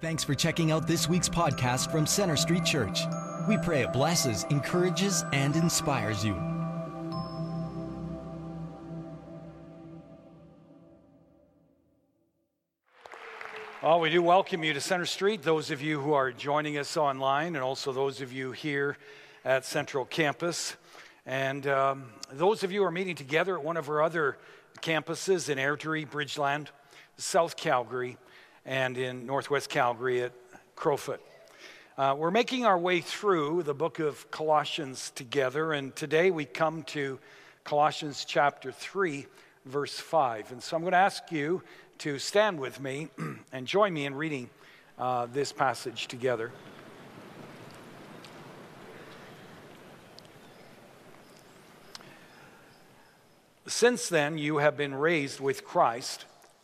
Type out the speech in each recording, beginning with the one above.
Thanks for checking out this week's podcast from Center Street Church. We pray it blesses, encourages, and inspires you. Well, we do welcome you to Center Street, those of you who are joining us online, and also those of you here at Central Campus. And um, those of you who are meeting together at one of our other campuses in Airdrie, Bridgeland, South Calgary, and in Northwest Calgary at Crowfoot. Uh, we're making our way through the book of Colossians together, and today we come to Colossians chapter 3, verse 5. And so I'm going to ask you to stand with me and join me in reading uh, this passage together. Since then, you have been raised with Christ.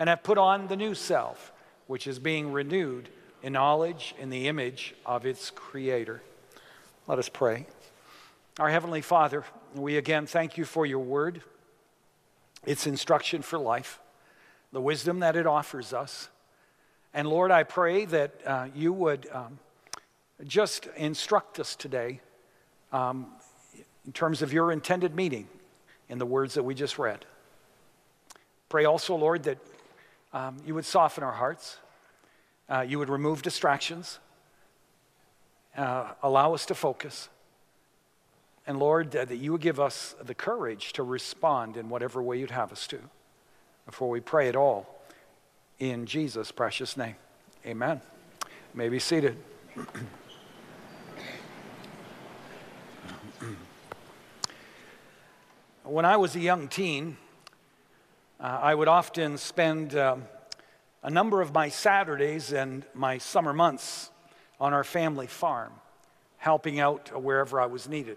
and have put on the new self, which is being renewed in knowledge in the image of its creator. Let us pray. Our Heavenly Father, we again thank you for your word, its instruction for life, the wisdom that it offers us. And Lord, I pray that uh, you would um, just instruct us today um, in terms of your intended meaning in the words that we just read. Pray also, Lord, that um, you would soften our hearts. Uh, you would remove distractions, uh, allow us to focus. And Lord, uh, that you would give us the courage to respond in whatever way you'd have us to. Before we pray it all, in Jesus' precious name. Amen. You may be seated. when I was a young teen, uh, I would often spend um, a number of my Saturdays and my summer months on our family farm, helping out wherever I was needed.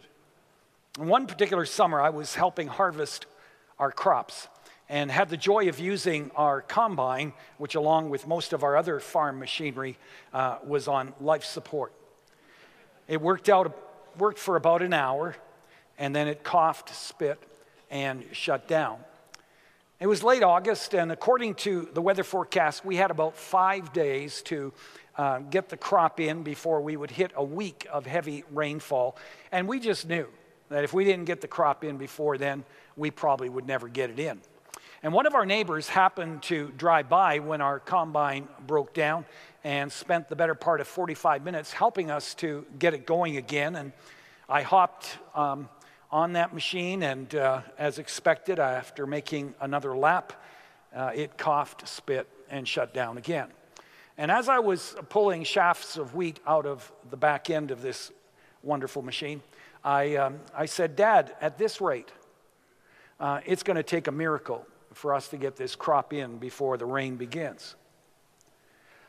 And one particular summer, I was helping harvest our crops and had the joy of using our combine, which, along with most of our other farm machinery, uh, was on life support. It worked out, worked for about an hour, and then it coughed, spit, and shut down. It was late August, and according to the weather forecast, we had about five days to uh, get the crop in before we would hit a week of heavy rainfall. And we just knew that if we didn't get the crop in before then, we probably would never get it in. And one of our neighbors happened to drive by when our combine broke down and spent the better part of 45 minutes helping us to get it going again. And I hopped um, on that machine, and uh, as expected, after making another lap, uh, it coughed, spit, and shut down again. And as I was pulling shafts of wheat out of the back end of this wonderful machine, I, um, I said, Dad, at this rate, uh, it's going to take a miracle for us to get this crop in before the rain begins.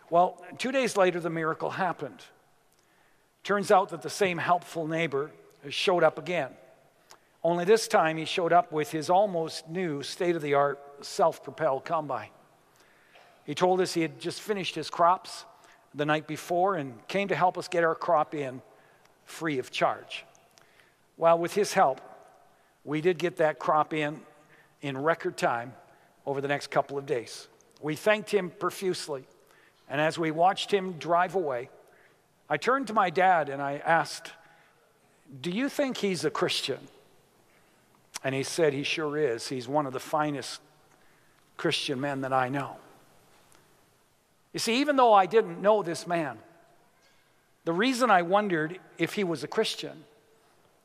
Well, two days later, the miracle happened. Turns out that the same helpful neighbor showed up again. Only this time he showed up with his almost new state of the art self propelled combine. He told us he had just finished his crops the night before and came to help us get our crop in free of charge. Well, with his help, we did get that crop in in record time over the next couple of days. We thanked him profusely. And as we watched him drive away, I turned to my dad and I asked, Do you think he's a Christian? And he said, He sure is. He's one of the finest Christian men that I know. You see, even though I didn't know this man, The reason I wondered if he was a Christian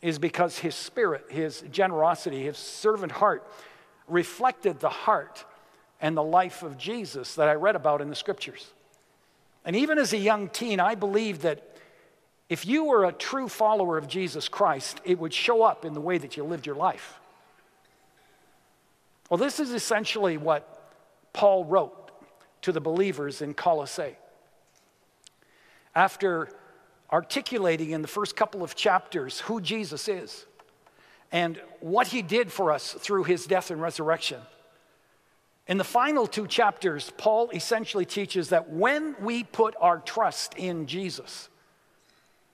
is because his spirit, his generosity, his servant heart reflected the heart and the life of Jesus that I read about in the scriptures. And even as a young teen, I believed that if you were a true follower of Jesus Christ, it would show up in the way that you lived your life. Well, this is essentially what Paul wrote to the believers in Colossae. After articulating in the first couple of chapters who Jesus is and what he did for us through his death and resurrection. In the final two chapters, Paul essentially teaches that when we put our trust in Jesus,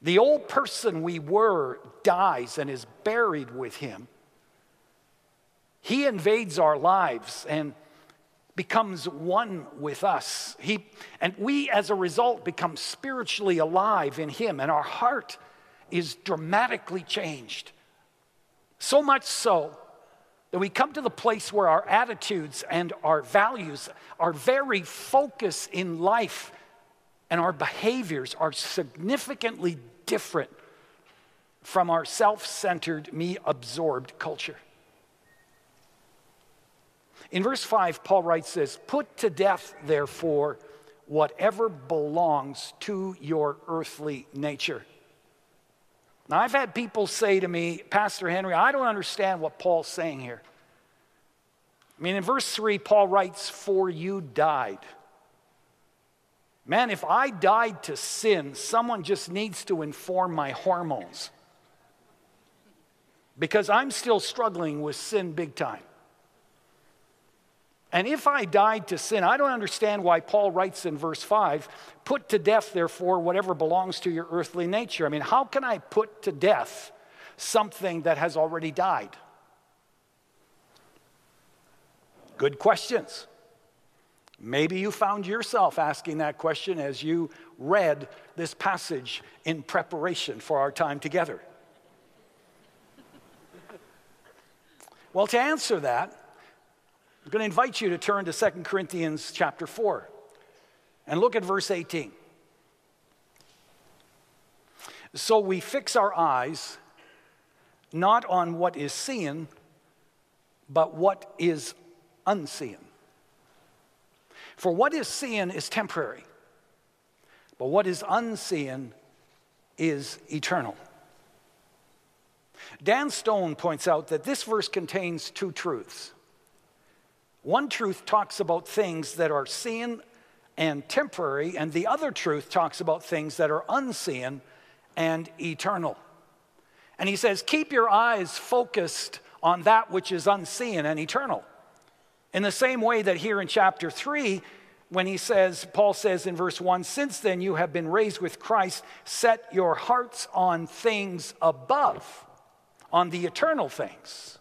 the old person we were dies and is buried with him. He invades our lives and becomes one with us. He, and we, as a result, become spiritually alive in Him, and our heart is dramatically changed. So much so that we come to the place where our attitudes and our values, our very focus in life, and our behaviors are significantly different from our self centered, me absorbed culture. In verse 5, Paul writes this Put to death, therefore, whatever belongs to your earthly nature. Now, I've had people say to me, Pastor Henry, I don't understand what Paul's saying here. I mean, in verse 3, Paul writes, For you died. Man, if I died to sin, someone just needs to inform my hormones. Because I'm still struggling with sin big time. And if I died to sin, I don't understand why Paul writes in verse 5 put to death, therefore, whatever belongs to your earthly nature. I mean, how can I put to death something that has already died? Good questions. Maybe you found yourself asking that question as you read this passage in preparation for our time together. Well, to answer that, I'm going to invite you to turn to 2 Corinthians chapter 4 and look at verse 18. So we fix our eyes not on what is seen, but what is unseen. For what is seen is temporary, but what is unseen is eternal. Dan Stone points out that this verse contains two truths. One truth talks about things that are seen and temporary, and the other truth talks about things that are unseen and eternal. And he says, Keep your eyes focused on that which is unseen and eternal. In the same way that here in chapter 3, when he says, Paul says in verse 1, Since then you have been raised with Christ, set your hearts on things above, on the eternal things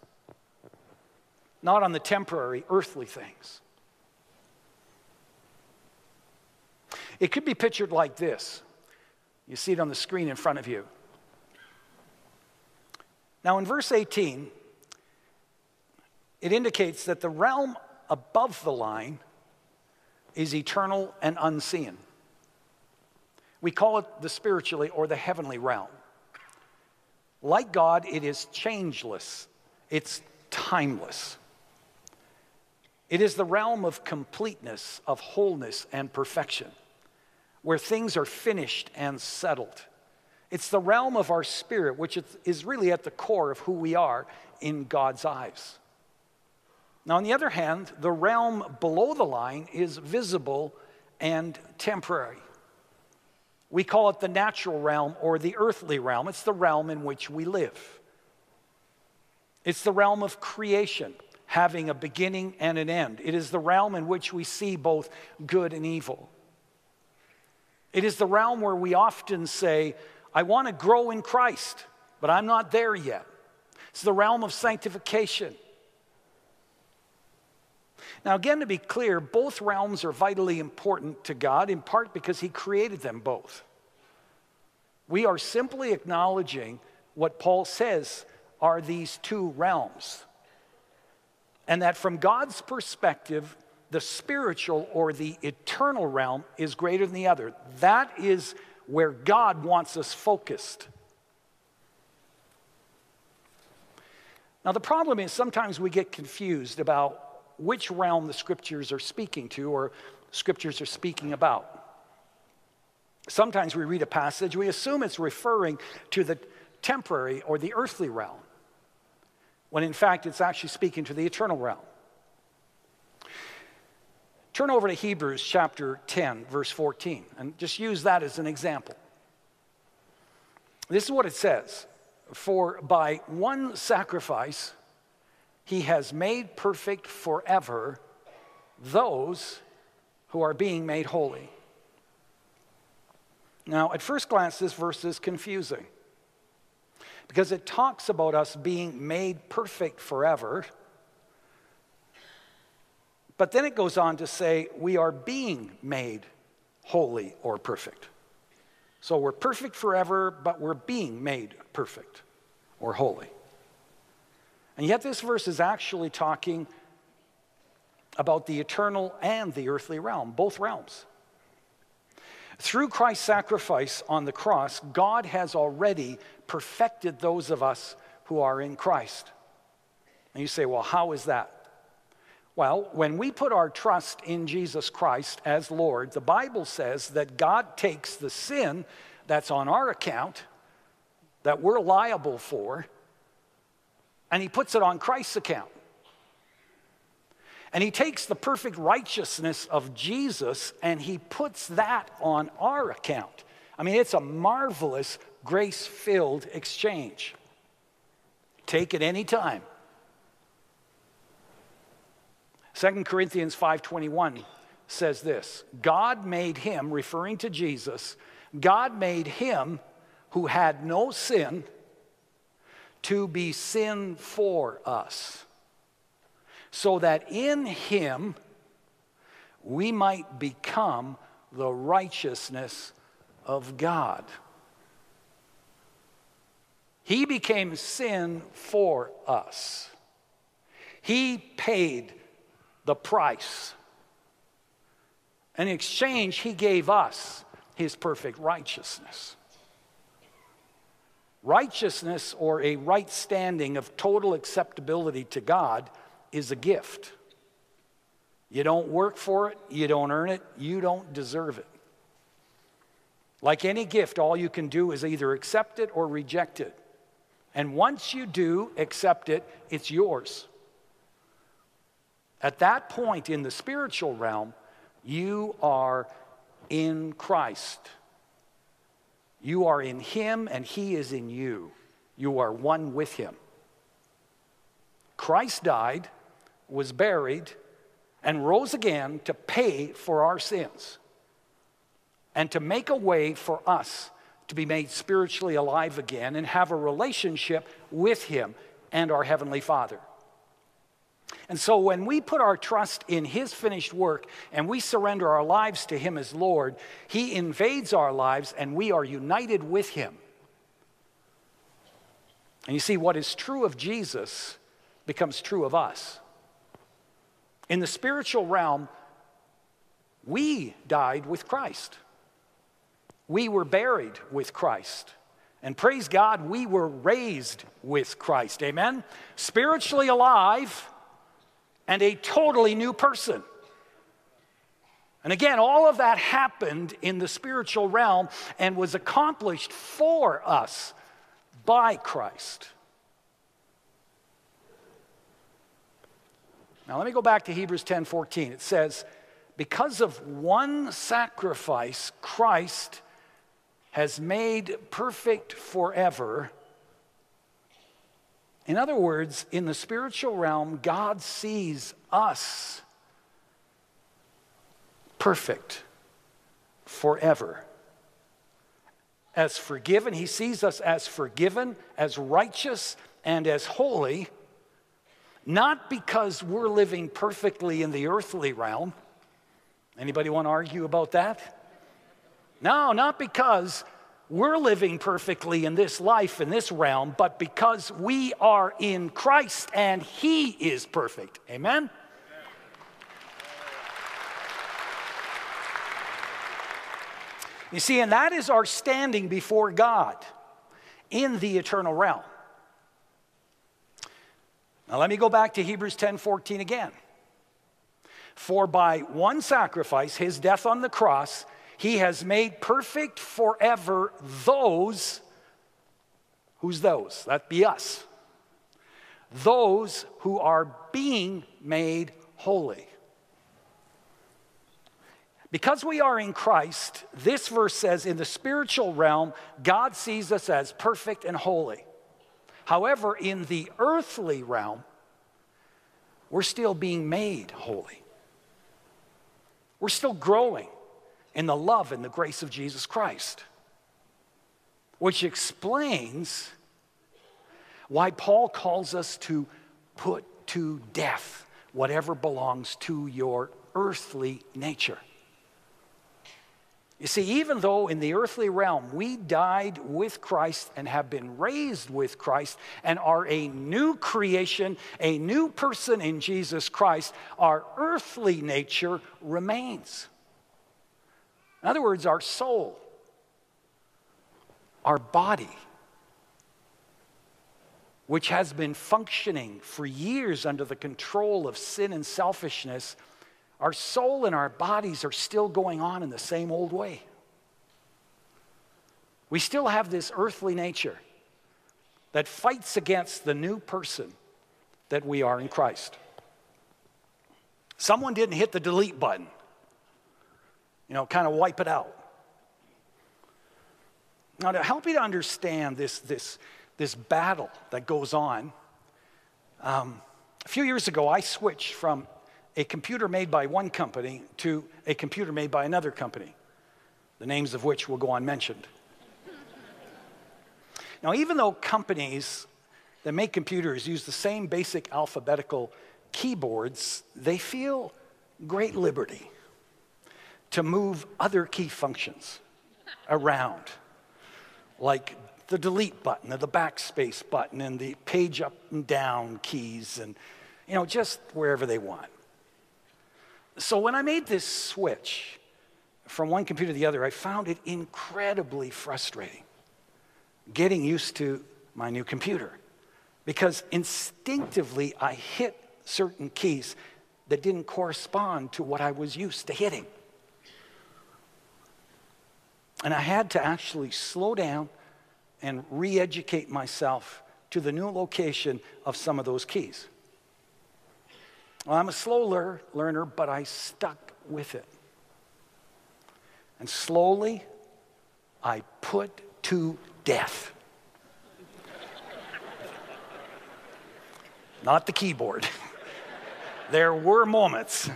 not on the temporary, earthly things. It could be pictured like this. You see it on the screen in front of you. Now, in verse 18, it indicates that the realm above the line is eternal and unseen. We call it the spiritually or the heavenly realm. Like God, it is changeless, it's timeless. It is the realm of completeness, of wholeness and perfection, where things are finished and settled. It's the realm of our spirit, which is really at the core of who we are in God's eyes. Now, on the other hand, the realm below the line is visible and temporary. We call it the natural realm or the earthly realm. It's the realm in which we live. It's the realm of creation having a beginning and an end. It is the realm in which we see both good and evil. It is the realm where we often say, I want to grow in Christ, but I'm not there yet. It's the realm of sanctification. Now, again, to be clear, both realms are vitally important to God, in part because He created them both. We are simply acknowledging what Paul says are these two realms and that from God's perspective, the spiritual or the eternal realm is greater than the other. That is where God wants us focused. Now, the problem is sometimes we get confused about which realm the scriptures are speaking to or scriptures are speaking about. Sometimes we read a passage, we assume it's referring to the temporary or the earthly realm, when in fact it's actually speaking to the eternal realm. Turn over to Hebrews chapter 10, verse 14, and just use that as an example. This is what it says For by one sacrifice he has made perfect forever those who are being made holy. Now, at first glance, this verse is confusing because it talks about us being made perfect forever. But then it goes on to say we are being made holy or perfect. So we're perfect forever, but we're being made perfect or holy. And yet, this verse is actually talking about the eternal and the earthly realm, both realms. Through Christ's sacrifice on the cross, God has already perfected those of us who are in Christ. And you say, well, how is that? Well, when we put our trust in Jesus Christ as Lord, the Bible says that God takes the sin that's on our account, that we're liable for, and He puts it on Christ's account. And he takes the perfect righteousness of Jesus and he puts that on our account. I mean, it's a marvelous, grace filled exchange. Take it any time. 2 Corinthians 5:21 says this, God made him referring to Jesus, God made him who had no sin to be sin for us so that in him we might become the righteousness of God. He became sin for us. He paid the price. In exchange, he gave us his perfect righteousness. Righteousness, or a right standing of total acceptability to God, is a gift. You don't work for it, you don't earn it, you don't deserve it. Like any gift, all you can do is either accept it or reject it. And once you do accept it, it's yours. At that point in the spiritual realm, you are in Christ. You are in Him and He is in you. You are one with Him. Christ died was buried, and rose again to pay for our sins and to make a way for us to be made spiritually alive again and have a relationship with Him and our Heavenly Father. And so when we put our trust in His finished work and we surrender our lives to Him as Lord, He invades our lives and we are united with Him. And you see, what is true of Jesus becomes true of us. In the spiritual realm, we died with Christ. We were buried with Christ. And praise God, we were raised with Christ. Amen? Spiritually alive and a totally new person. And again, all of that happened in the spiritual realm and was accomplished for us by Christ. Now let me go back to Hebrews 10:14. It says, Because of one sacrifice, Christ has made perfect forever. In other words, in the spiritual realm, God sees us perfect forever. As forgiven, He sees us as forgiven, as righteous, and as holy not because we're living perfectly in the earthly realm. Anybody want to argue about that? No, not because we're living perfectly in this life, in this realm, but because we are in Christ and He is perfect. Amen? You see, and that is our standing before God in the eternal realm. Now let me go back to Hebrews 10 14 again. For by one sacrifice, his death on the cross, he has made perfect forever those. Who's those? That be us. Those who are being made holy. Because we are in Christ, this verse says in the spiritual realm, God sees us as perfect and holy. However, in the earthly realm, we're still being made holy. We're still growing in the love and the grace of Jesus Christ, which explains why Paul calls us to put to death whatever belongs to your earthly nature. You see, even though in the earthly realm we died with Christ and have been raised with Christ and are a new creation, a new person in Jesus Christ, our earthly nature remains. In other words, our soul, our body, which has been functioning for years under the control of sin and selfishness our soul and our bodies are still going on in the same old way. We still have this earthly nature that fights against the new person that we are in Christ. Someone didn't hit the delete button, you know, kind of wipe it out. Now, to help you to understand this, this, this battle that goes on, um, a few years ago I switched from a computer made by one company to a computer made by another company, the names of which will go unmentioned. now, even though companies that make computers use the same basic alphabetical keyboards, they feel great liberty to move other key functions around, like the delete button or the backspace button and the page up and down keys and you know just wherever they want so when I made this switch from one computer to the other, I found it incredibly frustrating getting used to my new computer because instinctively I hit certain keys that didn't correspond to what I was used to hitting. And I had to actually slow down and re educate myself to the new location of some of those keys. Well, I'm a slow lear- learner, but I stuck with it. And slowly, I put to death. Not the keyboard. there were moments.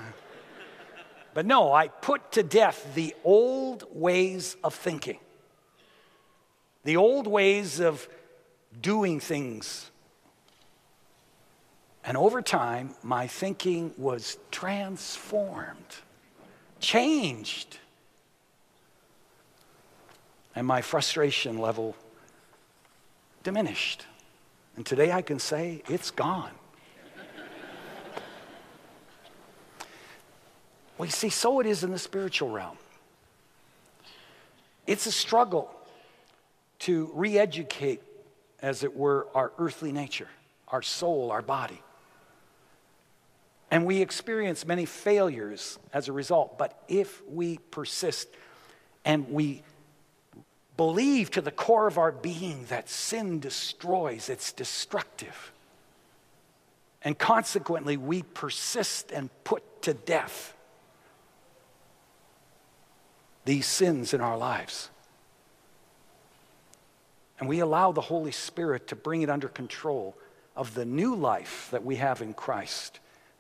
But no, I put to death the old ways of thinking, the old ways of doing things and over time, my thinking was transformed, changed. And my frustration level diminished. And today I can say it's gone. well, see, so it is in the spiritual realm. It's a struggle to re educate, as it were, our earthly nature, our soul, our body. And we experience many failures as a result. But if we persist and we believe to the core of our being that sin destroys, it's destructive. And consequently, we persist and put to death these sins in our lives. And we allow the Holy Spirit to bring it under control of the new life that we have in Christ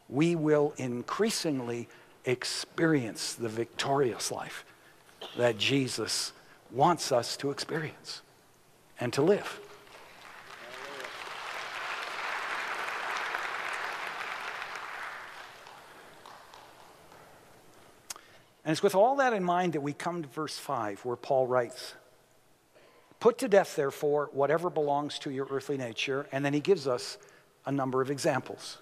we will increasingly experience the victorious life that Jesus wants us to experience and to live. And it's with all that in mind that we come to verse 5, where Paul writes, Put to death, therefore, whatever belongs to your earthly nature. And then he gives us a number of examples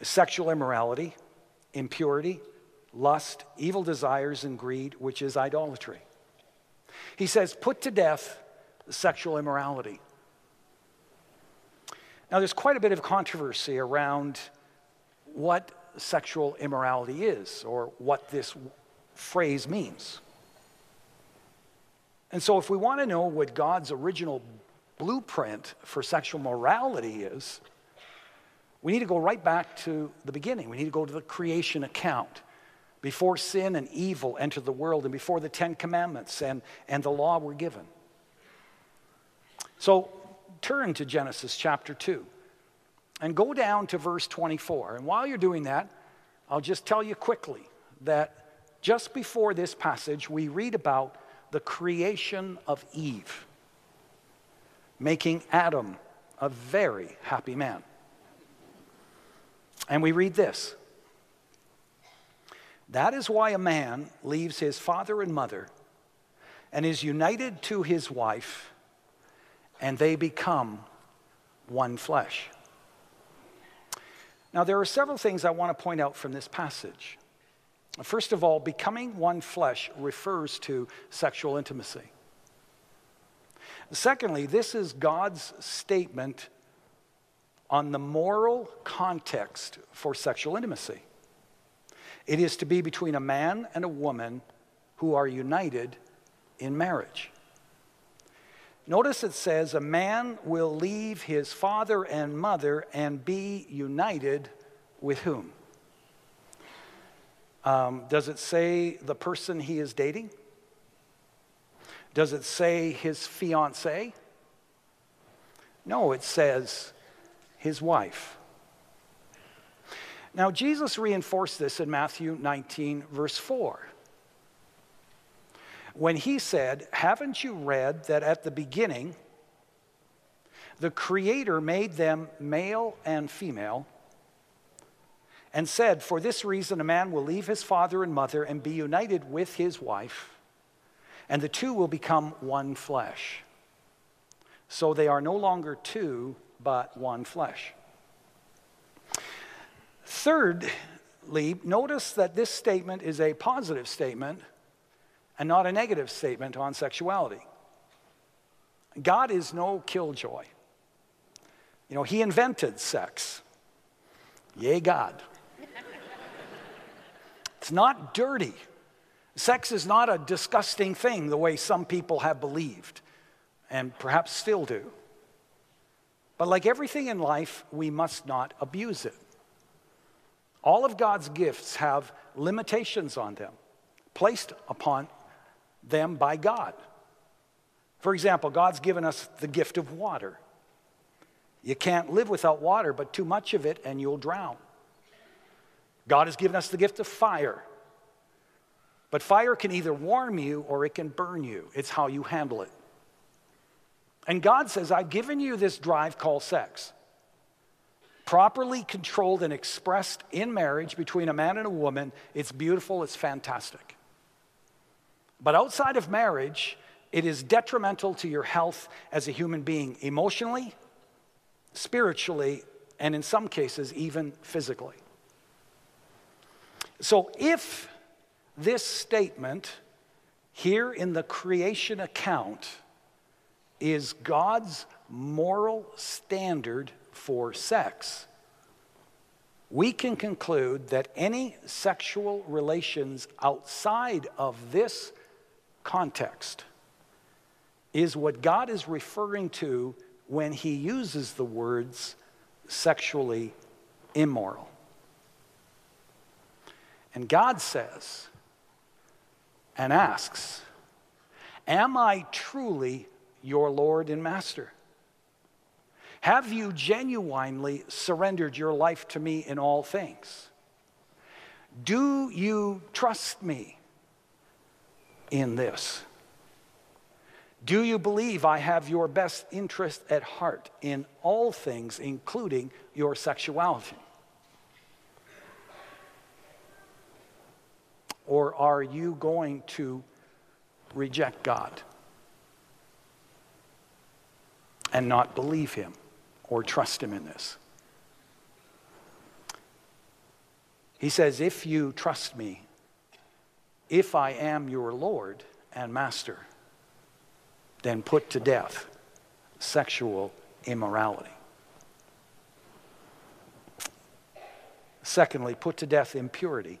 sexual immorality, impurity, lust, evil desires, and greed, which is idolatry. He says, put to death sexual immorality. Now, there's quite a bit of controversy around what sexual immorality is or what this phrase means. And so, if we want to know what God's original blueprint for sexual morality is, we need to go right back to the beginning. We need to go to the creation account. Before sin and evil entered the world, and before the Ten Commandments and, and the law were given. So turn to Genesis chapter 2 and go down to verse 24. And while you're doing that, I'll just tell you quickly that just before this passage, we read about the creation of Eve, making Adam a very happy man. And we read this That is why a man leaves his father and mother and is united to his wife, and they become one flesh. Now, there are several things I want to point out from this passage. First of all, becoming one flesh refers to sexual intimacy. Secondly, this is God's statement on the moral context for sexual intimacy. It is to be between a man and a woman who are united in marriage. Notice it says, a man will leave his father and mother and be united with whom? Um, does it say the person he is dating? Does it say his fiance? No, it says his wife. Now, Jesus reinforced this in Matthew 19, verse 4 when he said, Haven't you read that at the beginning, the Creator made them male and female, and said, For this reason, a man will leave his father and mother and be united with his wife, and the two will become one flesh. So they are no longer two, but one flesh. Thirdly, notice that this statement is a positive statement and not a negative statement on sexuality. God is no killjoy. You know, He invented sex. Yay, God. it's not dirty. Sex is not a disgusting thing the way some people have believed and perhaps still do. But like everything in life, we must not abuse it. All of God's gifts have limitations on them placed upon them by God. For example, God's given us the gift of water. You can't live without water, but too much of it and you'll drown. God has given us the gift of fire. But fire can either warm you or it can burn you. It's how you handle it. And God says, I've given you this drive called sex. Properly controlled and expressed in marriage between a man and a woman, it's beautiful, it's fantastic. But outside of marriage, it is detrimental to your health as a human being, emotionally, spiritually, and in some cases, even physically. So if this statement here in the creation account is God's moral standard for sex, we can conclude that any sexual relations outside of this context is what God is referring to when he uses the words sexually immoral. And God says and asks, Am I truly your Lord and Master? Have you genuinely surrendered your life to me in all things? Do you trust me? in this? Do you believe I have your best interest at heart in all things, including your sexuality? Or are you going to reject God and not believe Him or trust Him in this? He says, If you trust me, If I am your Lord and Master, then put to death sexual immorality. Secondly, put to death impurity.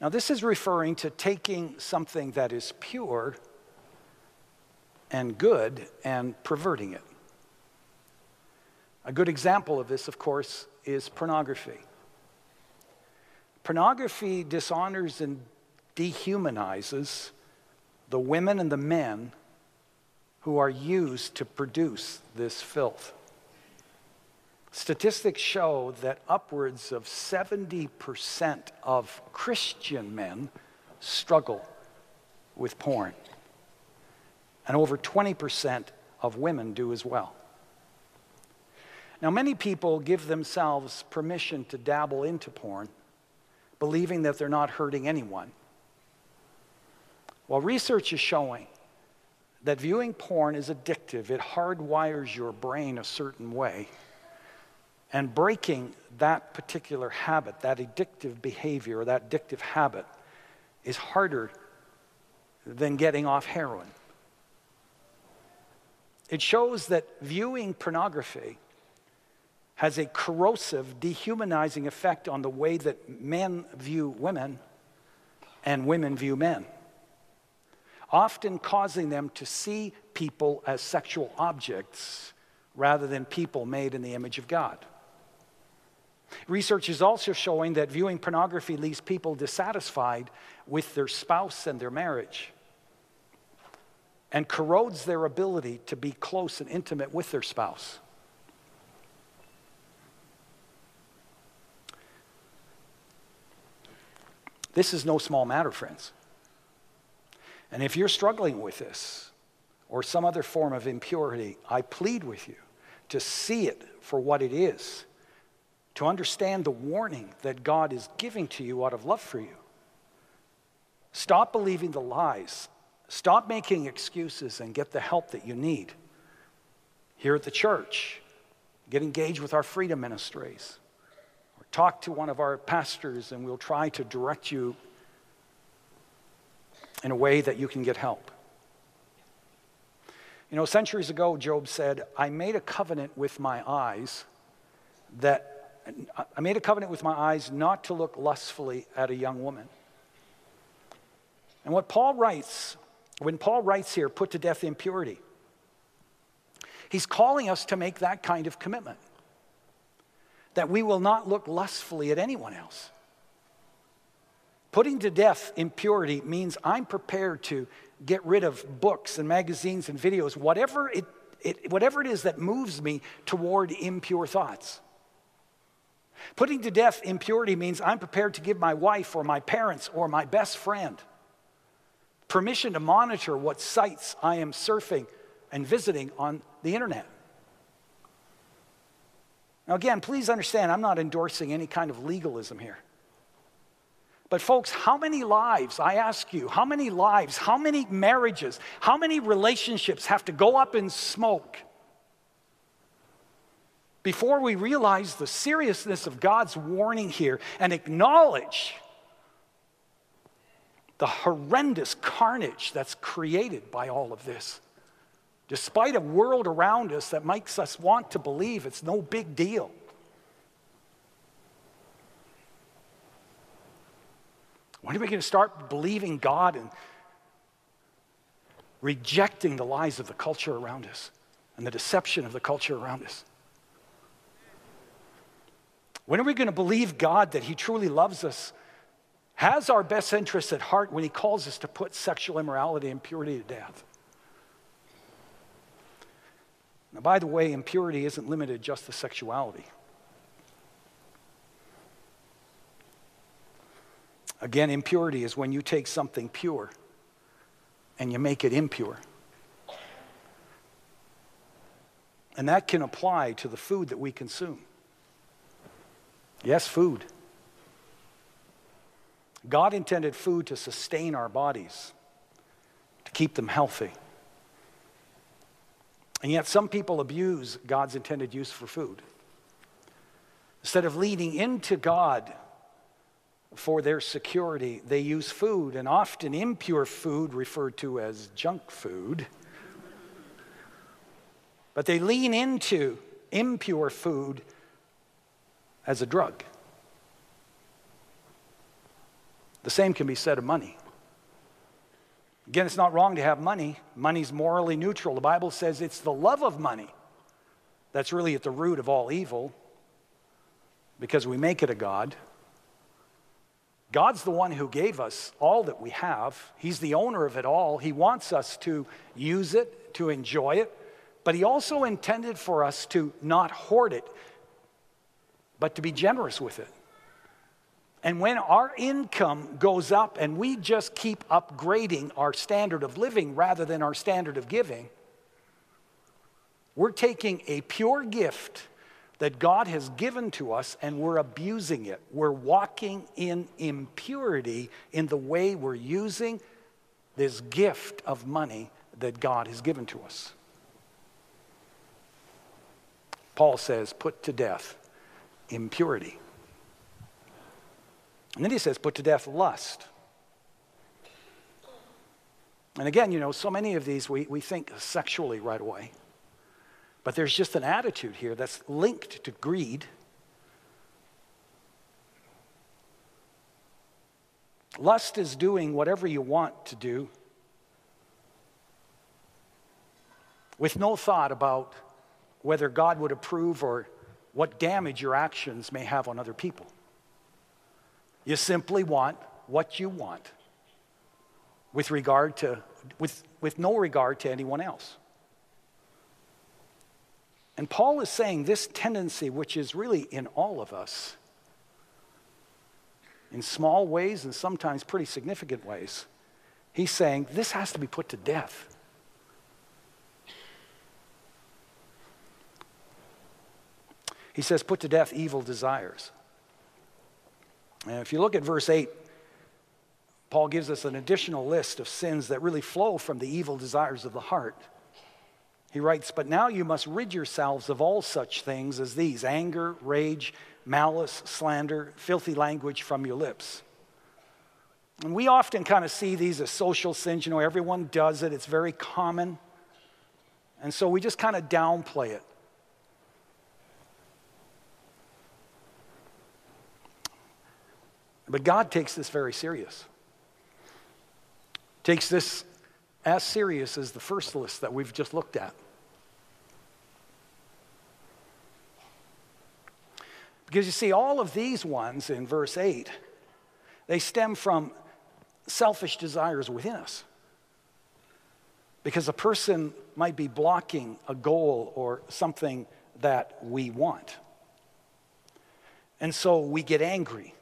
Now, this is referring to taking something that is pure and good and perverting it. A good example of this, of course, is pornography. Pornography dishonors and dehumanizes the women and the men who are used to produce this filth. Statistics show that upwards of 70% of Christian men struggle with porn, and over 20% of women do as well. Now, many people give themselves permission to dabble into porn, believing that they're not hurting anyone. Well, research is showing that viewing porn is addictive, it hardwires your brain a certain way and breaking that particular habit, that addictive behavior, or that addictive habit, is harder than getting off heroin. It shows that viewing pornography has a corrosive, dehumanizing effect on the way that men view women and women view men, often causing them to see people as sexual objects rather than people made in the image of God. Research is also showing that viewing pornography leaves people dissatisfied with their spouse and their marriage and corrodes their ability to be close and intimate with their spouse. This is no small matter, friends. And if you're struggling with this or some other form of impurity, I plead with you to see it for what it is to understand the warning that God is giving to you out of love for you. Stop believing the lies. Stop making excuses and get the help that you need. Here at the church, get engaged with our freedom ministries. Or talk to one of our pastors and we'll try to direct you in a way that you can get help. You know, centuries ago, Job said, I made a covenant with my eyes that I made a covenant with my eyes not to look lustfully at a young woman. And what Paul writes, when Paul writes here, put to death impurity, he's calling us to make that kind of commitment that we will not look lustfully at anyone else. Putting to death impurity means I'm prepared to get rid of books and magazines and videos, whatever it, it, whatever it is that moves me toward impure thoughts. Putting to death impurity means I'm prepared to give my wife or my parents or my best friend permission to monitor what sites I am surfing and visiting on the internet. Now, again, please understand, I'm not endorsing any kind of legalism here. But, folks, how many lives, I ask you, how many lives, how many marriages, how many relationships have to go up in smoke before we realize the seriousness of God's warning here and acknowledge the horrendous carnage that's created by all of this, despite a world around us that makes us want to believe it's no big deal. When are we going to start believing God and rejecting the lies of the culture around us and the deception of the culture around us? When are we going to believe God that He truly loves us, has our best interests at heart when He calls us to put sexual immorality and purity to death? Now, by the way, impurity isn't limited just to sexuality. Again, impurity is when you take something pure and you make it impure. And that can apply to the food that we consume. Yes, food. God intended food to sustain our bodies, to keep them healthy. And yet, some people abuse God's intended use for food. Instead of leaning into God for their security. They use food, and often impure food, referred to as junk food. But they lean into impure food as a drug. The same can be said of money. Again, it's not wrong to have money. Money's morally neutral. The Bible says it's the love of money that's really at the root of all evil because we make it a God. God's the one who gave us all that we have. He's the owner of it all. He wants us to use it, to enjoy it, but He also intended for us to not hoard it, but to be generous with it. And when our income goes up and we just keep upgrading our standard of living rather than our standard of giving, we're taking a pure gift that God has given to us and we're abusing it. We're walking in impurity in the way we're using this gift of money that God has given to us. Paul says, put to death impurity. And then he says, put to death lust. And again, you know, so many of these we, we think sexually right away. But there's just an attitude here that's linked to greed. Lust is doing whatever you want to do with no thought about whether God would approve or what damage your actions may have on other people. You simply want what you want with regard to with, with no regard to anyone else. And Paul is saying this tendency, which is really in all of us, in small ways and sometimes pretty significant ways, he's saying this has to be put to death. He says, put to death evil desires. And if you look at verse 8, Paul gives us an additional list of sins that really flow from the evil desires of the heart. He writes, But now you must rid yourselves of all such things as these anger, rage, malice, slander, filthy language from your lips. And we often kind of see these as social sins. You know, everyone does it, it's very common. And so we just kind of downplay it. But God takes this very serious. Takes this as serious as the first list that we've just looked at. Because you see, all of these ones in verse 8, they stem from selfish desires within us. Because a person might be blocking a goal or something that we want. And so we get angry.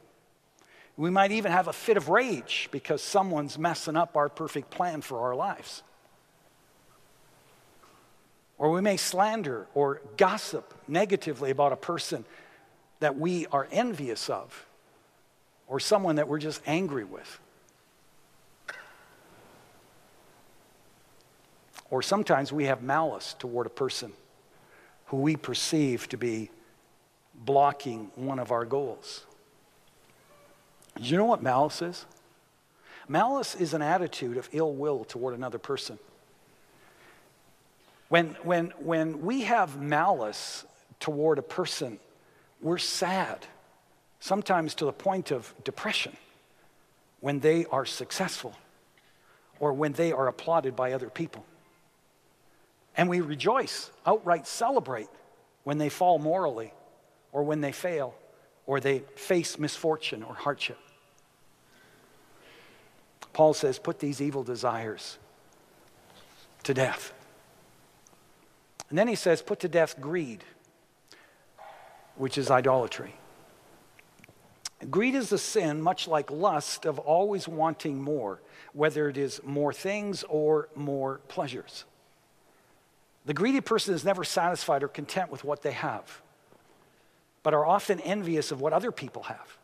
We might even have a fit of rage because someone's messing up our perfect plan for our lives. Or we may slander or gossip negatively about a person that we are envious of or someone that we're just angry with. Or sometimes we have malice toward a person who we perceive to be blocking one of our goals. You know what malice is? Malice is an attitude of ill will toward another person. When, when, when we have malice toward a person, we're sad, sometimes to the point of depression, when they are successful or when they are applauded by other people. And we rejoice, outright celebrate when they fall morally or when they fail or they face misfortune or hardship. Paul says, put these evil desires to death. And then he says, put to death greed, which is idolatry. Greed is a sin, much like lust, of always wanting more, whether it is more things or more pleasures. The greedy person is never satisfied or content with what they have, but are often envious of what other people have.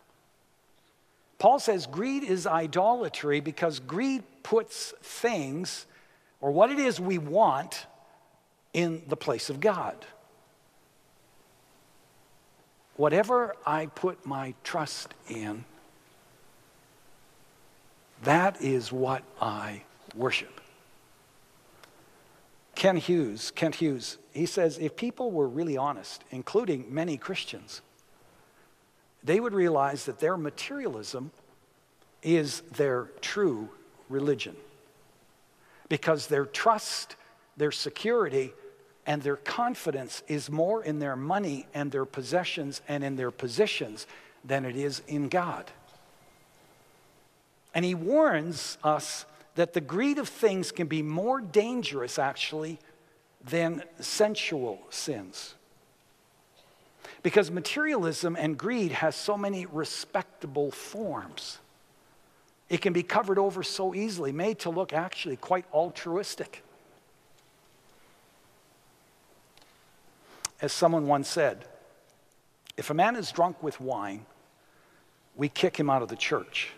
Paul says greed is idolatry because greed puts things or what it is we want in the place of God. Whatever I put my trust in That is what I worship. Ken Hughes, Kent Hughes, he says if people were really honest, including many Christians, they would realize that their materialism is their true religion. Because their trust, their security, and their confidence is more in their money and their possessions and in their positions than it is in God. And he warns us that the greed of things can be more dangerous, actually, than sensual sins. Because materialism and greed has so many respectable forms. It can be covered over so easily, made to look actually quite altruistic. As someone once said, if a man is drunk with wine, we kick him out of the church.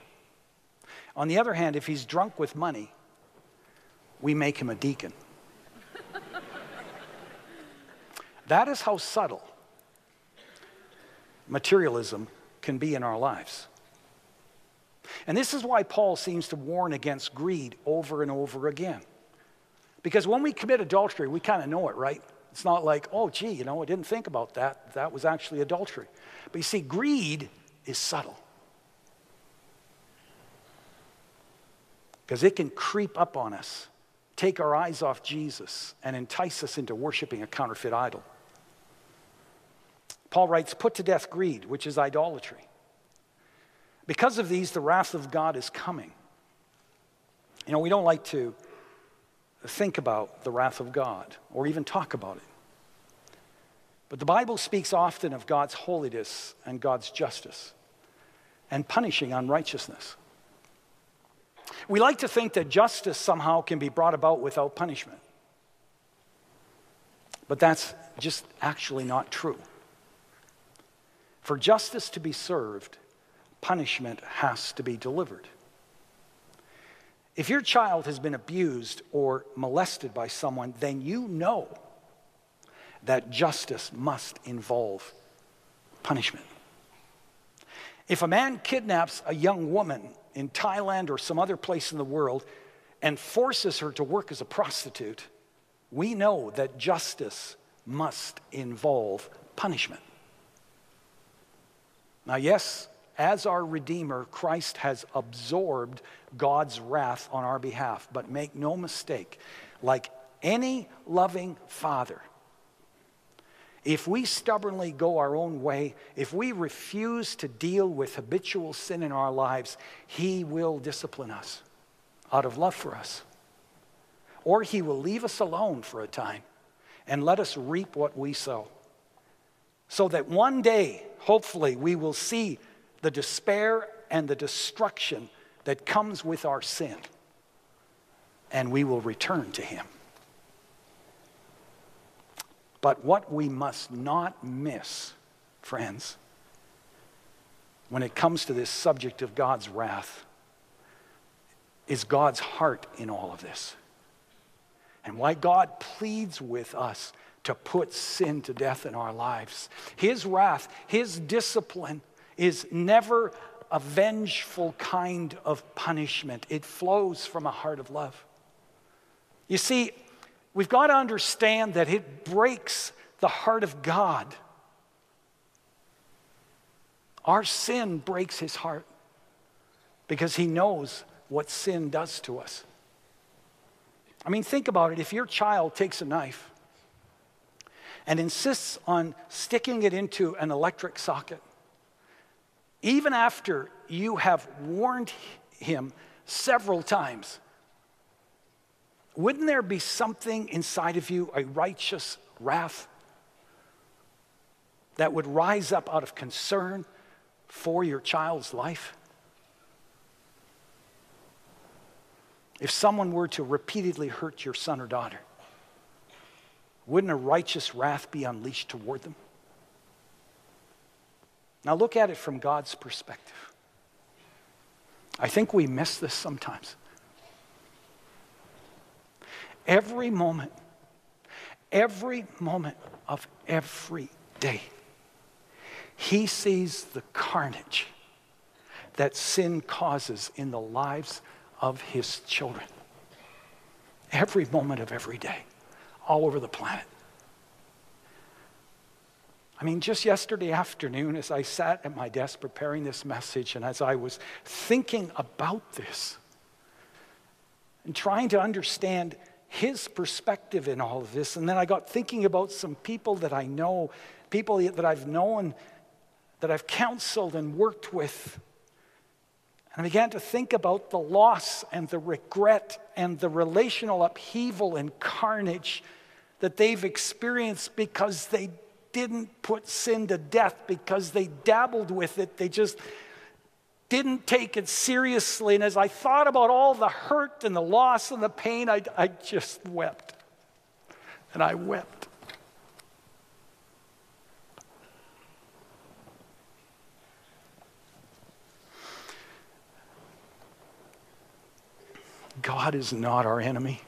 On the other hand, if he's drunk with money, we make him a deacon. that is how subtle materialism can be in our lives. And this is why Paul seems to warn against greed over and over again. Because when we commit adultery, we kind of know it, right? It's not like, oh, gee, you know, I didn't think about that. That was actually adultery. But you see, greed is subtle. Because it can creep up on us, take our eyes off Jesus, and entice us into worshiping a counterfeit idol. Paul writes, Put to death greed, which is idolatry. Because of these, the wrath of God is coming. You know, we don't like to think about the wrath of God or even talk about it. But the Bible speaks often of God's holiness and God's justice and punishing unrighteousness. We like to think that justice somehow can be brought about without punishment. But that's just actually not true. For justice to be served, punishment has to be delivered. If your child has been abused or molested by someone, then you know that justice must involve punishment. If a man kidnaps a young woman in Thailand or some other place in the world and forces her to work as a prostitute, we know that justice must involve punishment. Now, yes, as our Redeemer, Christ has absorbed God's wrath on our behalf. But make no mistake, like any loving father, if we stubbornly go our own way, if we refuse to deal with habitual sin in our lives, He will discipline us out of love for us. Or He will leave us alone for a time and let us reap what we sow. So that one day, hopefully, we will see the despair and the destruction that comes with our sin, and we will return to Him. But what we must not miss, friends, when it comes to this subject of God's wrath, is God's heart in all of this. And why God pleads with us to put sin to death in our lives. His wrath, His discipline is never a vengeful kind of punishment, it flows from a heart of love. You see, we've got to understand that it breaks the heart of God. Our sin breaks his heart because he knows what sin does to us. I mean, think about it. If your child takes a knife and insists on sticking it into an electric socket, even after you have warned him several times, wouldn't there be something inside of you, a righteous wrath, that would rise up out of concern for your child's life? If someone were to repeatedly hurt your son or daughter, wouldn't a righteous wrath be unleashed toward them? Now, look at it from God's perspective. I think we miss this sometimes. Every moment, every moment of every day, he sees the carnage that sin causes in the lives of his children. Every moment of every day, all over the planet. I mean, just yesterday afternoon, as I sat at my desk preparing this message, and as I was thinking about this and trying to understand his perspective in all of this, and then I got thinking about some people that I know, people that I've known, that I've counseled and worked with. And I began to think about the loss and the regret and the relational upheaval and carnage that they've experienced because they didn't put sin to death because they dabbled with it. They just didn't take it seriously. And as I thought about all the hurt and the loss and the pain, I, I just wept. And I wept. God is not our enemy.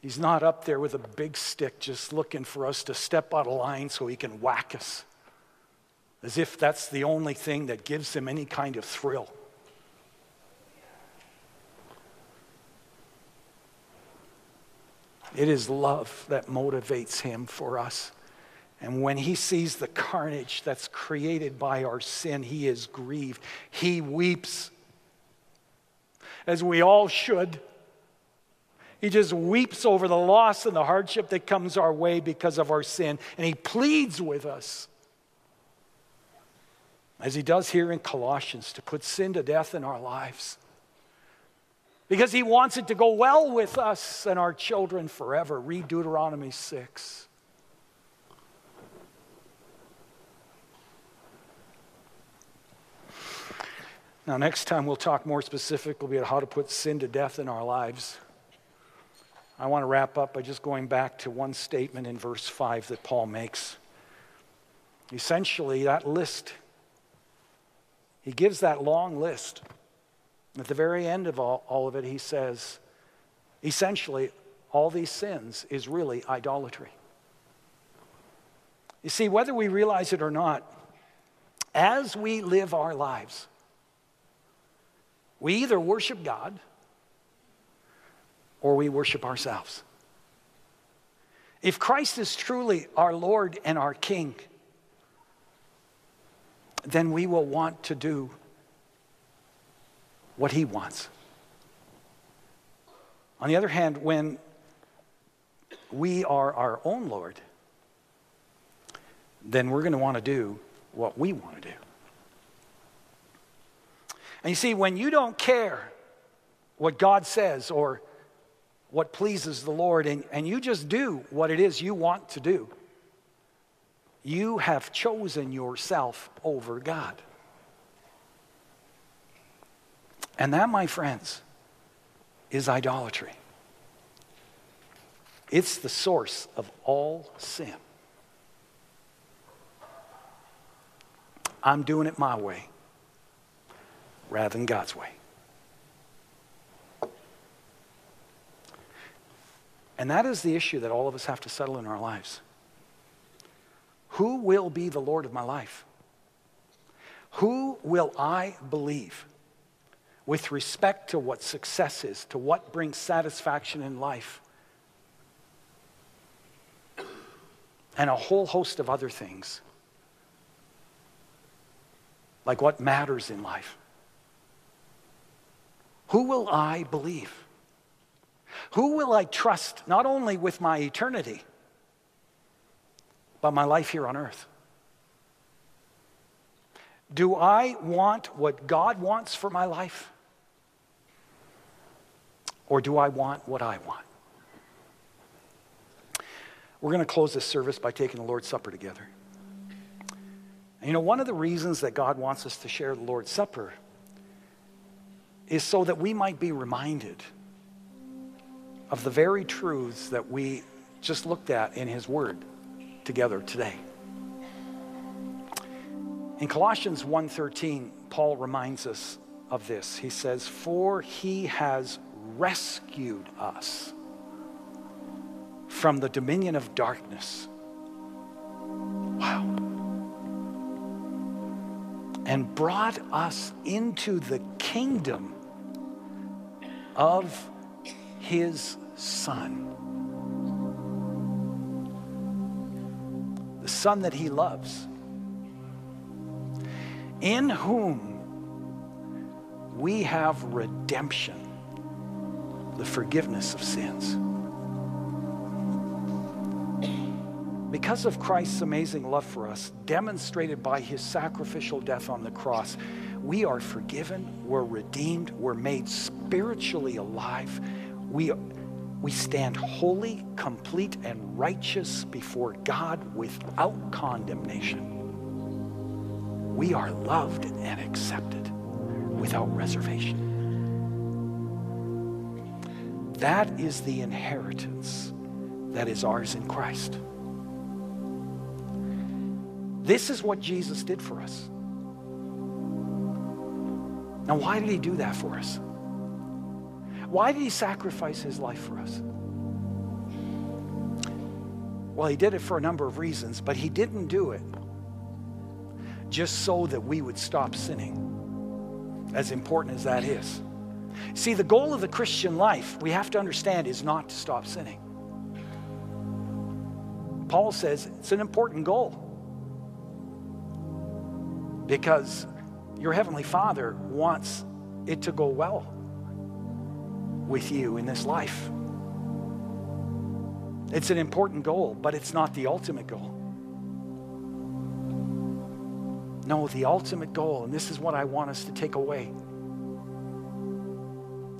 He's not up there with a big stick just looking for us to step out of line so he can whack us, as if that's the only thing that gives him any kind of thrill. It is love that motivates him for us. And when he sees the carnage that's created by our sin, he is grieved. He weeps, as we all should. He just weeps over the loss and the hardship that comes our way because of our sin. And he pleads with us, as he does here in Colossians, to put sin to death in our lives. Because he wants it to go well with us and our children forever. Read Deuteronomy 6. Now, next time we'll talk more specifically about how to put sin to death in our lives. I want to wrap up by just going back to one statement in verse 5 that Paul makes. Essentially, that list, he gives that long list. At the very end of all, all of it, he says, essentially, all these sins is really idolatry. You see, whether we realize it or not, as we live our lives, we either worship God or we worship ourselves. If Christ is truly our Lord and our King, then we will want to do what He wants. On the other hand, when we are our own Lord, then we're going to want to do what we want to do. And you see, when you don't care what God says or what pleases the Lord and, and you just do what it is you want to do, you have chosen yourself over God. And that, my friends, is idolatry. It's the source of all sin. I'm doing it my way rather than God's way. And that is the issue that all of us have to settle in our lives. Who will be the Lord of my life? Who will I believe with respect to what success is, to what brings satisfaction in life, and a whole host of other things, like what matters in life? Who will I believe? Who will I trust not only with my eternity, but my life here on earth? Do I want what God wants for my life? Or do I want what I want? We're going to close this service by taking the Lord's Supper together. And you know, one of the reasons that God wants us to share the Lord's Supper is so that we might be reminded of the very truths that we just looked at in his word together today. In Colossians 1:13, Paul reminds us of this. He says, "For he has rescued us from the dominion of darkness." Wow. and brought us into the kingdom of his Son. The Son that he loves, in whom we have redemption, the forgiveness of sins. Because of Christ's amazing love for us, demonstrated by his sacrificial death on the cross, we are forgiven, we're redeemed, we're made spiritually alive. We, we stand holy, complete, and righteous before God without condemnation. We are loved and accepted without reservation. That is the inheritance that is ours in Christ. This is what Jesus did for us. Now, why did he do that for us? Why did he sacrifice his life for us? Well, he did it for a number of reasons, but he didn't do it just so that we would stop sinning, as important as that is. See, the goal of the Christian life, we have to understand, is not to stop sinning. Paul says it's an important goal because your Heavenly Father wants it to go well with you in this life. It's an important goal, but it's not the ultimate goal. No, the ultimate goal, and this is what I want us to take away,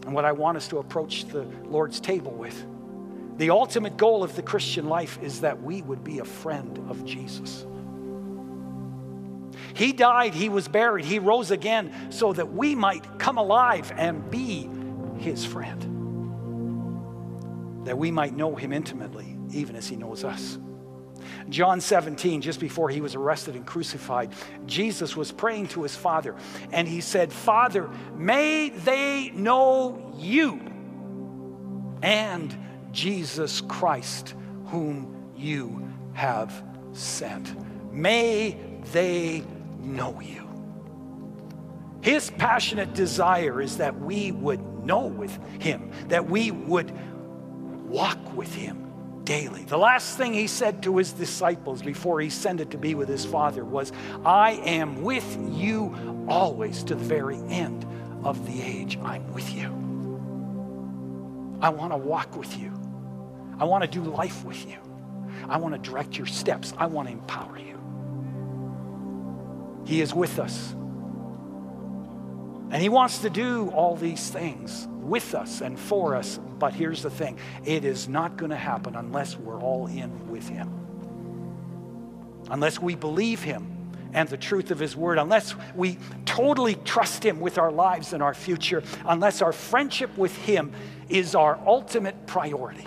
and what I want us to approach the Lord's table with. The ultimate goal of the Christian life is that we would be a friend of Jesus. He died, He was buried, He rose again so that we might come alive and be His friend. That we might know Him intimately, even as He knows us. John 17, just before he was arrested and crucified, Jesus was praying to his Father, and he said, Father, may they know you and Jesus Christ, whom you have sent. May they know you. His passionate desire is that we would know with him, that we would walk with him daily. The last thing he said to his disciples before he ascended to be with his Father was, I am with you always to the very end of the age. I'm with you. I want to walk with you. I want to do life with you. I want to direct your steps. I want to empower you. He is with us. And He wants to do all these things with us and for us. But here's the thing it is not going to happen unless we're all in with Him. Unless we believe Him and the truth of His Word, unless we totally trust Him with our lives and our future, unless our friendship with Him is our ultimate priority.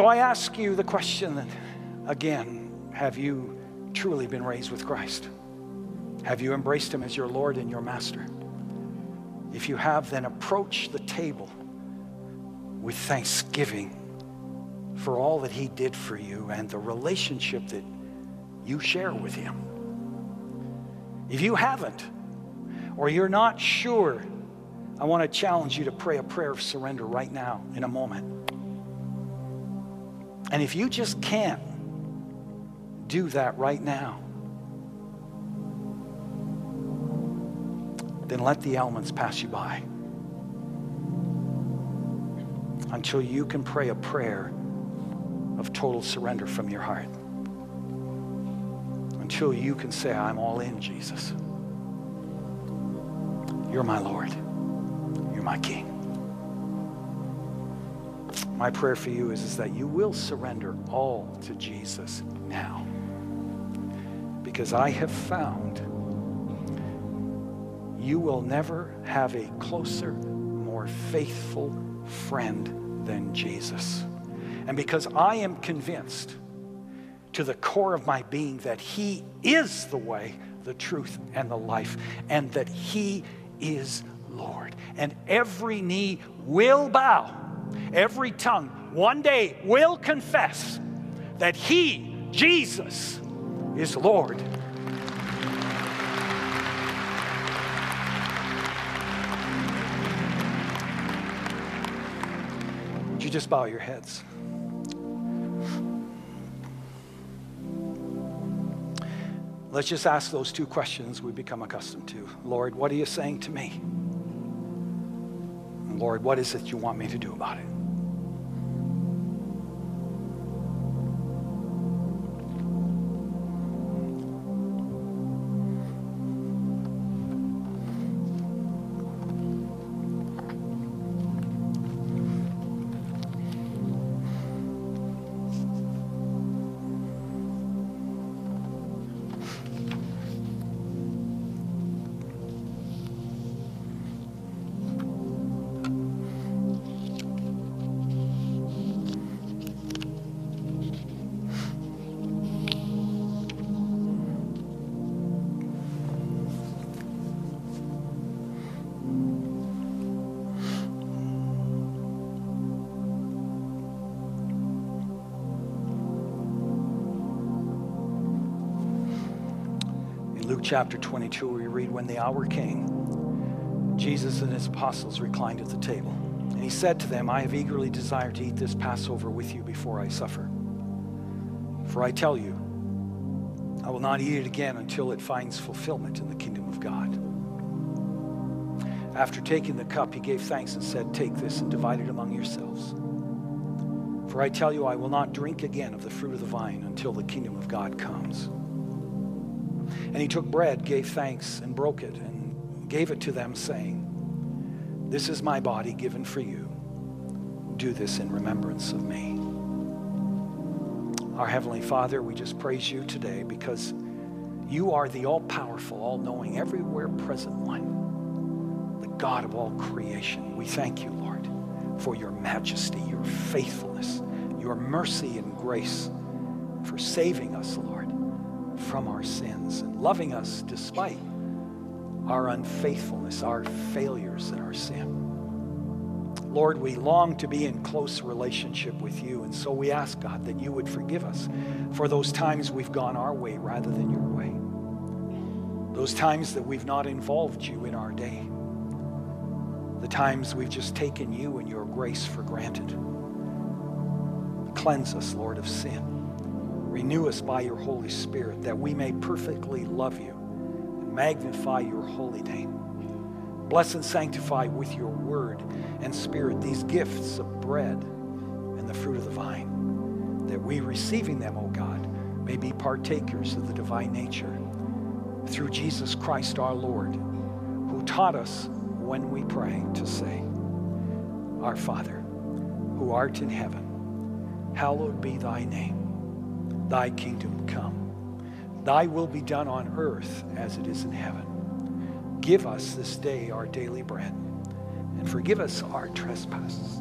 So I ask you the question again Have you truly been raised with Christ? Have you embraced Him as your Lord and your Master? If you have, then approach the table with thanksgiving for all that He did for you and the relationship that you share with Him. If you haven't, or you're not sure, I want to challenge you to pray a prayer of surrender right now in a moment. And if you just can't do that right now, then let the elements pass you by until you can pray a prayer of total surrender from your heart. Until you can say, I'm all in, Jesus. You're my Lord. You're my King. My prayer for you is, is that you will surrender all to Jesus now. Because I have found you will never have a closer, more faithful friend than Jesus. And because I am convinced to the core of my being that He is the way, the truth, and the life, and that He is Lord. And every knee will bow every tongue one day will confess that He, Jesus, is Lord. Would you just bow your heads? Let's just ask those two questions we become accustomed to. Lord, what are you saying to me? Lord, what is it you want me to do about it? Chapter 22, we read, When the hour came, Jesus and his apostles reclined at the table. And he said to them, I have eagerly desired to eat this Passover with you before I suffer. For I tell you, I will not eat it again until it finds fulfillment in the kingdom of God. After taking the cup, he gave thanks and said, Take this and divide it among yourselves. For I tell you, I will not drink again of the fruit of the vine until the kingdom of God comes. And he took bread, gave thanks, and broke it, and gave it to them, saying, This is my body given for you. Do this in remembrance of me. Our Heavenly Father, we just praise you today because you are the all powerful, all knowing, everywhere present one, the God of all creation. We thank you, Lord, for your majesty, your faithfulness, your mercy and grace, for saving us, Lord from our sins and loving us despite our unfaithfulness, our failures, and our sin. Lord, we long to be in close relationship with you, and so we ask, God, that you would forgive us for those times we've gone our way rather than your way. Those times that we've not involved you in our day. The times we've just taken you and your grace for granted. Cleanse us, Lord, of sin. Renew us by your Holy Spirit that we may perfectly love you and magnify your holy name. Bless and sanctify with your word and spirit these gifts of bread and the fruit of the vine, that we, receiving them, O God, may be partakers of the divine nature through Jesus Christ our Lord, who taught us when we pray to say, Our Father, who art in heaven, hallowed be thy name. Thy kingdom come. Thy will be done on earth as it is in heaven. Give us this day our daily bread, and forgive us our trespasses,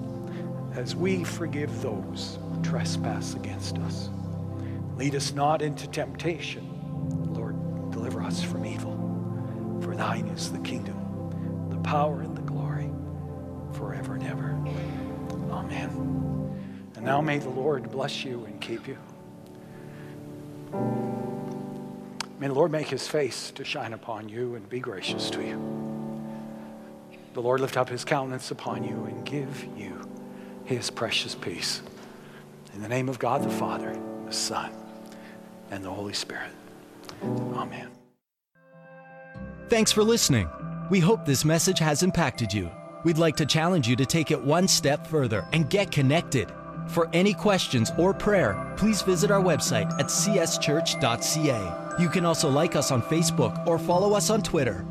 as we forgive those who trespass against us. Lead us not into temptation. Lord, deliver us from evil. For thine is the kingdom, the power, and the glory, forever and ever. Amen. And now may the Lord bless you and keep you. May the Lord make his face to shine upon you and be gracious to you. The Lord lift up his countenance upon you and give you his precious peace. In the name of God the Father, the Son, and the Holy Spirit. Amen. Thanks for listening. We hope this message has impacted you. We'd like to challenge you to take it one step further and get connected. For any questions or prayer, please visit our website at cschurch.ca. You can also like us on Facebook or follow us on Twitter.